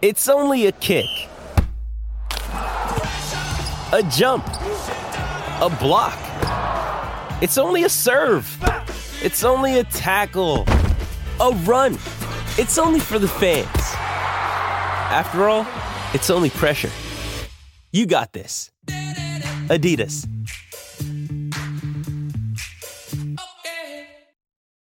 It's only a kick, a jump, a block. It's only a serve. It's only a tackle, a run. It's only for the fans. After all, it's only pressure. You got this. Adidas.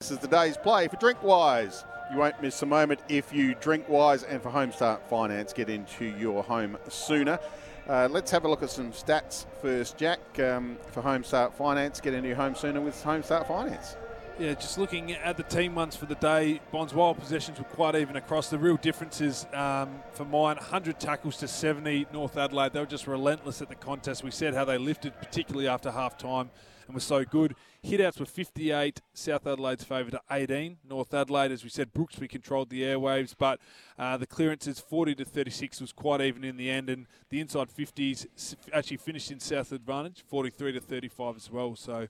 This is the day's play for Drinkwise. You won't miss a moment if you drink wise and for Homestart Finance, get into your home sooner. Uh, let's have a look at some stats first, Jack. Um, for Homestart Finance, get into your home sooner with Homestart Finance. Yeah, just looking at the team ones for the day, Bonds' wild possessions were quite even across. The real differences um, for mine 100 tackles to 70, North Adelaide. They were just relentless at the contest. We said how they lifted, particularly after half time, and were so good. Hitouts were 58, South Adelaide's favour to 18. North Adelaide, as we said, Brooks, we controlled the airwaves, but uh, the clearances 40 to 36 was quite even in the end, and the inside 50s actually finished in South advantage, 43 to 35 as well. So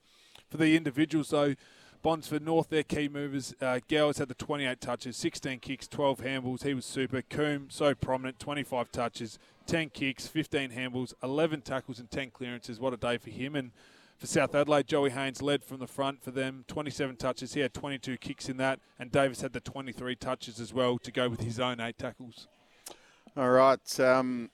for the individuals, though, Bonds for North, their key movers. Uh, Gowers had the 28 touches, 16 kicks, 12 handballs. He was super. Coombe, so prominent, 25 touches, 10 kicks, 15 handballs, 11 tackles, and 10 clearances. What a day for him. And for South Adelaide, Joey Haynes led from the front for them, 27 touches. He had 22 kicks in that, and Davis had the 23 touches as well to go with his own eight tackles. All right. Um,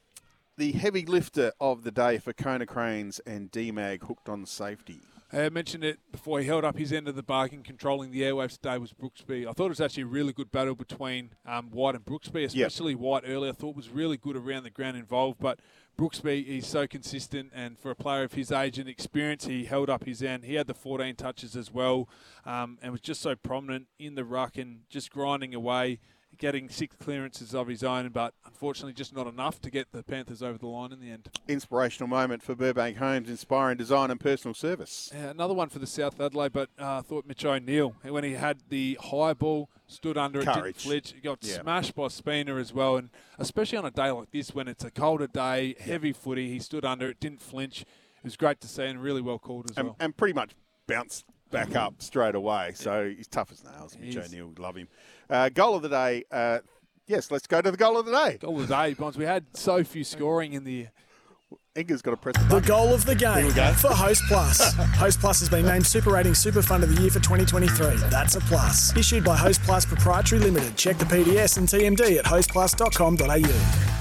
the heavy lifter of the day for Kona Cranes and DMAG hooked on safety. I mentioned it before. He held up his end of the bargain, controlling the airwaves today was Brooksby. I thought it was actually a really good battle between um, White and Brooksby, especially yep. White early. I thought was really good around the ground involved, but Brooksby, is so consistent, and for a player of his age and experience, he held up his end. He had the 14 touches as well, um, and was just so prominent in the ruck and just grinding away getting six clearances of his own, but unfortunately just not enough to get the Panthers over the line in the end. Inspirational moment for Burbank Homes, inspiring design and personal service. Yeah, another one for the South Adelaide, but uh, thought Mitch O'Neill, when he had the high ball, stood under Courage. it, didn't flinch, he got yeah. smashed by Spina as well, and especially on a day like this when it's a colder day, heavy footy, he stood under it, didn't flinch. It was great to see and really well called as and, well. And pretty much bounced back up straight away. So he's tough as nails. Mitch O'Neill, love him. Uh, goal of the day. Uh, yes, let's go to the goal of the day. Goal of the day, Bonds. We had so few scoring in the. Inga's got to press the, the goal of the game for Host Plus. Host Plus has been named Super Rating Super Fund of the Year for 2023. That's a plus. Issued by Host Plus Proprietary Limited. Check the PDS and TMD at hostplus.com.au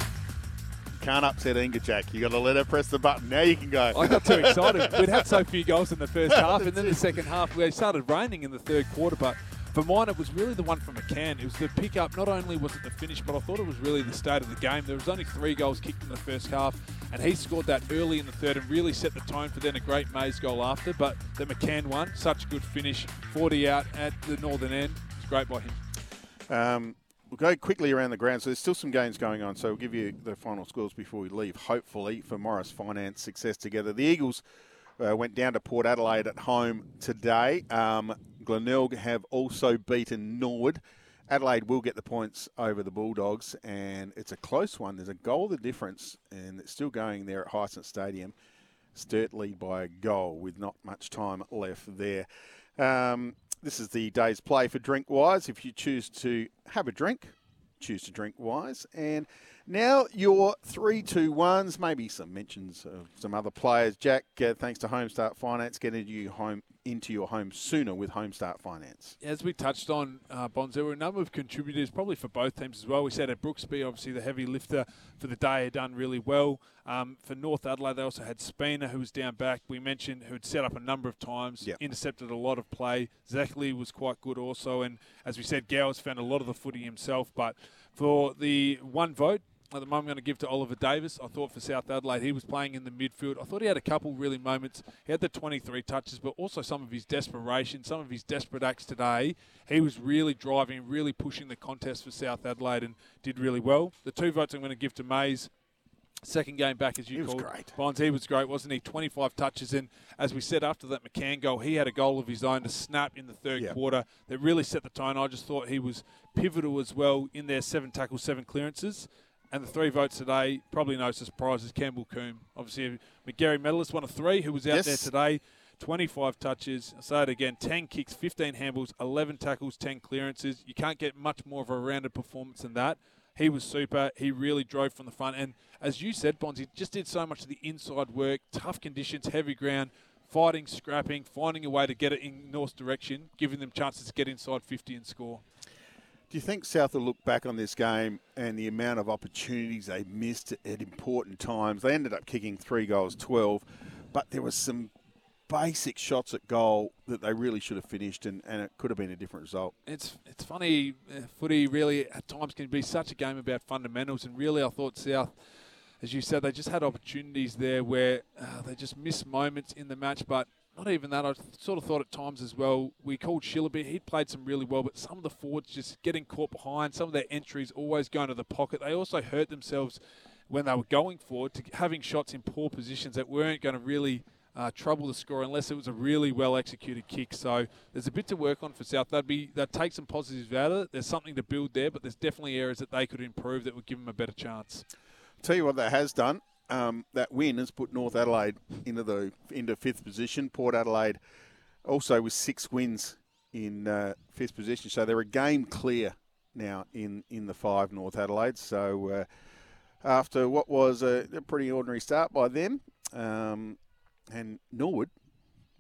can't upset Inga Jack. You got to let her press the button. Now you can go. I got too excited. We'd had so few goals in the first half, and then the second half we started raining in the third quarter. But for mine, it was really the one from McCann. It was the pickup. Not only was it the finish, but I thought it was really the state of the game. There was only three goals kicked in the first half, and he scored that early in the third and really set the tone for then a great Mays goal after. But the McCann one, such a good finish, 40 out at the northern end. It's great by him. Um, We'll go quickly around the ground. So there's still some games going on. So we'll give you the final scores before we leave, hopefully, for Morris Finance success together. The Eagles uh, went down to Port Adelaide at home today. Um, Glenelg have also beaten Norwood. Adelaide will get the points over the Bulldogs, and it's a close one. There's a goal the difference, and it's still going there at Hisense Stadium. Sturt lead by a goal with not much time left there. Um, this is the day's play for Drink Wise. If you choose to have a drink, choose to drink wise. And now your three, two, ones, maybe some mentions of some other players. Jack, uh, thanks to Homestart Finance, getting you home into your home sooner with Homestart Finance. As we touched on, uh, Bonds, there were a number of contributors, probably for both teams as well. We said at Brooksby, obviously the heavy lifter for the day, had done really well. Um, for North Adelaide, they also had Spina, who was down back. We mentioned who'd set up a number of times, yep. intercepted a lot of play. Zachley was quite good also, and as we said, Gowers found a lot of the footy himself. But for the one vote, at the moment, I'm going to give to Oliver Davis. I thought for South Adelaide, he was playing in the midfield. I thought he had a couple really moments. He had the 23 touches, but also some of his desperation, some of his desperate acts today. He was really driving, really pushing the contest for South Adelaide and did really well. The two votes I'm going to give to Mays. Second game back, as you he called. Was great. Bonds, he was great, wasn't he? 25 touches. And as we said after that McCann goal, he had a goal of his own to snap in the third yep. quarter that really set the tone. I just thought he was pivotal as well in their seven tackles, seven clearances. And the three votes today, probably no surprises, Campbell Coombe. Obviously, a Magarey medalist, one of three, who was out yes. there today. 25 touches. I say it again 10 kicks, 15 handballs, 11 tackles, 10 clearances. You can't get much more of a rounded performance than that. He was super. He really drove from the front. And as you said, Bonzi just did so much of the inside work, tough conditions, heavy ground, fighting, scrapping, finding a way to get it in North's direction, giving them chances to get inside 50 and score. Do you think South will look back on this game and the amount of opportunities they missed at important times? They ended up kicking three goals, 12, but there was some basic shots at goal that they really should have finished, and, and it could have been a different result. It's it's funny, uh, footy really at times can be such a game about fundamentals, and really I thought South, as you said, they just had opportunities there where uh, they just missed moments in the match, but not even that. I sort of thought at times as well. We called Shillabeer. He'd played some really well, but some of the forwards just getting caught behind. Some of their entries always going to the pocket. They also hurt themselves when they were going forward to having shots in poor positions that weren't going to really uh, trouble the score unless it was a really well executed kick. So there's a bit to work on for South. They'd be they'd take some positives out of it. There's something to build there, but there's definitely areas that they could improve that would give them a better chance. Tell you what that has done. Um, that win has put North Adelaide into the into fifth position. Port Adelaide also with six wins in uh, fifth position, so they're a game clear now in in the five North Adelaide. So uh, after what was a, a, pretty ordinary start by them, um, and Norwood,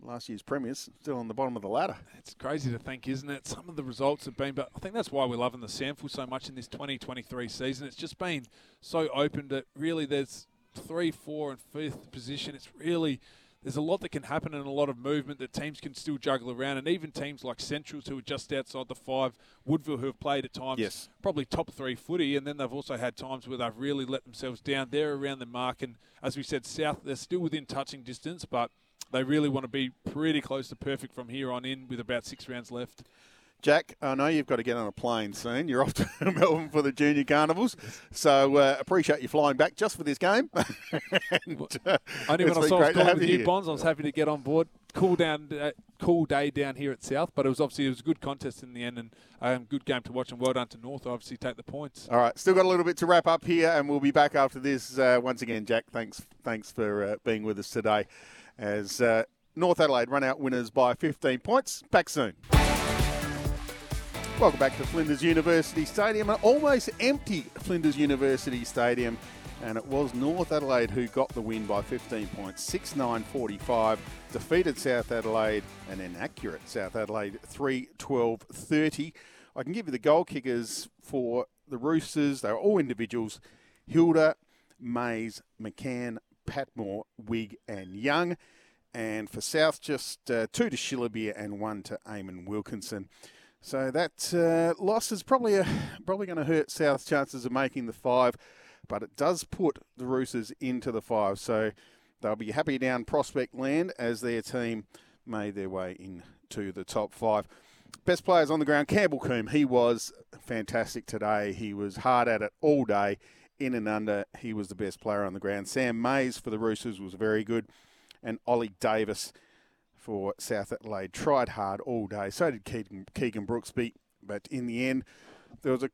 last year's premiers, still on the bottom of the ladder. It's crazy to think, isn't it? Some of the results have been, but I think that's why we're loving the SANFL so much in this 2023 season. It's just been so open that really there's three, four, and fifth position. It's really there's a lot that can happen and a lot of movement that teams can still juggle around. And even teams like Centrals, who are just outside the five, Woodville, who have played at times yes. probably top three footy, and then they've also had times where they've really let themselves down. They're around the mark, and as we said, South, they're still within touching distance, but they really want to be pretty close to perfect from here on in with about six rounds left. Jack, I know you've got to get on a plane soon. You're off to Melbourne for the junior carnivals, so uh, appreciate you flying back just for this game. and, uh, Only when I saw I was with you, Bonds, I was happy to get on board. Cool down, uh, cool day down here at South, but it was obviously it was a good contest in the end and a um, good game to watch. And well done to North, obviously take the points. All right, still got a little bit to wrap up here, and we'll be back after this. Uh, once again, Jack, thanks, thanks for uh, being with us today. As uh, North Adelaide run out winners by 15 points. Back soon. Welcome back to Flinders University Stadium, an almost empty Flinders University Stadium. And it was North Adelaide who got the win by 15 points, 6 9 45. Defeated South Adelaide, an inaccurate South Adelaide, 3 12 30. I can give you the goal kickers for the Roosters. They were all individuals Hilda, Mays, McCann, Patmore, Wig, and Young. And for South, just uh, two to Shillabeer and one to Eamon Wilkinson. So that uh, loss is probably a, probably going to hurt South's chances of making the five, but it does put the Roosters into the five. So they'll be happy down prospect land as their team made their way into the top five. Best players on the ground, Campbell Coombe. He was fantastic today. He was hard at it all day, in and under. He was the best player on the ground. Sam Mays for the Roosters was very good, and Ollie Davis for South Adelaide. Tried hard all day. So did Keegan, Keegan Brooksby. But in the end, there was a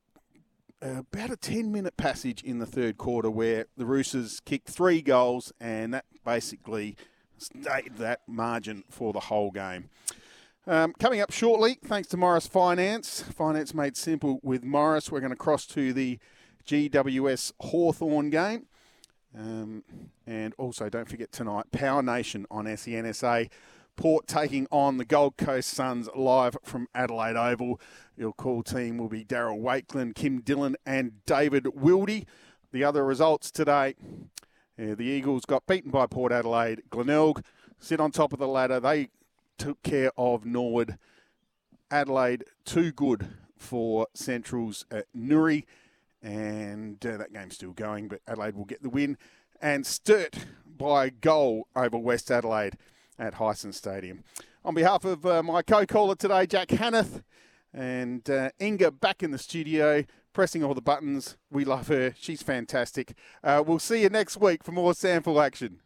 about a 10 minute passage in the third quarter where the Roosters kicked three goals, and that basically stayed that margin for the whole game. Um, coming up shortly, thanks to Morris Finance. Finance made simple with Morris. We're going to cross to the GWS Hawthorn game. Um, and also, don't forget tonight, Power Nation on SEN SA. Port taking on the Gold Coast Suns live from Adelaide Oval. Your call team will be Darryl Wakelin, Kim Dillon, and David Wildy. The other results today the Eagles got beaten by Port Adelaide. Glenelg sit on top of the ladder. They took care of Norwood. Adelaide, too good for Centrals at Newry. And uh, that game's still going, but Adelaide will get the win. And Sturt by goal over West Adelaide at Hisense Stadium. On behalf of uh, my co-caller today, Jack Hanneth, and uh, Inga back in the studio, pressing all the buttons. We love her. She's fantastic. Uh, we'll see you next week for more SANFL action.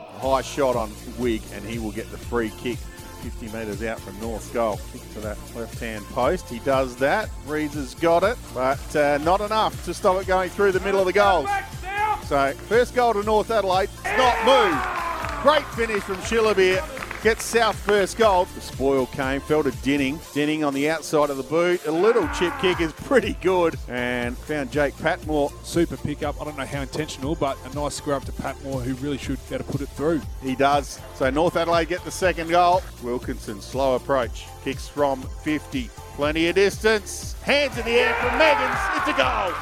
High shot on Wig, and he will get the free kick. 50 metres out from North goal. Kick to that left-hand post. He does that. Reeds has got it, but uh, not enough to stop it going through the middle of the goal. So first goal to North Adelaide. It's not moved. Great finish from Shillabeer. gets South first goal. The spoil came, fell to Dinning. Dinning on the outside of the boot. A little chip kick is pretty good. And found Jake Patmore. Super pickup. I don't know how intentional, but a nice square up to Patmore, who really should be able to put it through. He does. So North Adelaide get the second goal. Wilkinson, slow approach. Kicks from 50. Plenty of distance. Hands in the air from Meggans. It's a goal.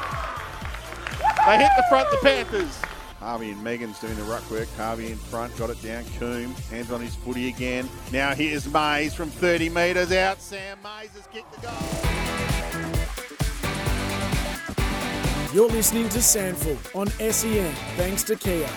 They hit the front, the Panthers. Harvey and Megan's doing the ruck work. Harvey in front, got it down. Coombe, hands on his footy again. Now here's Mays from 30 metres out. Sam Mays has kicked the goal. You're listening to SANFL on SEN, thanks to Kia.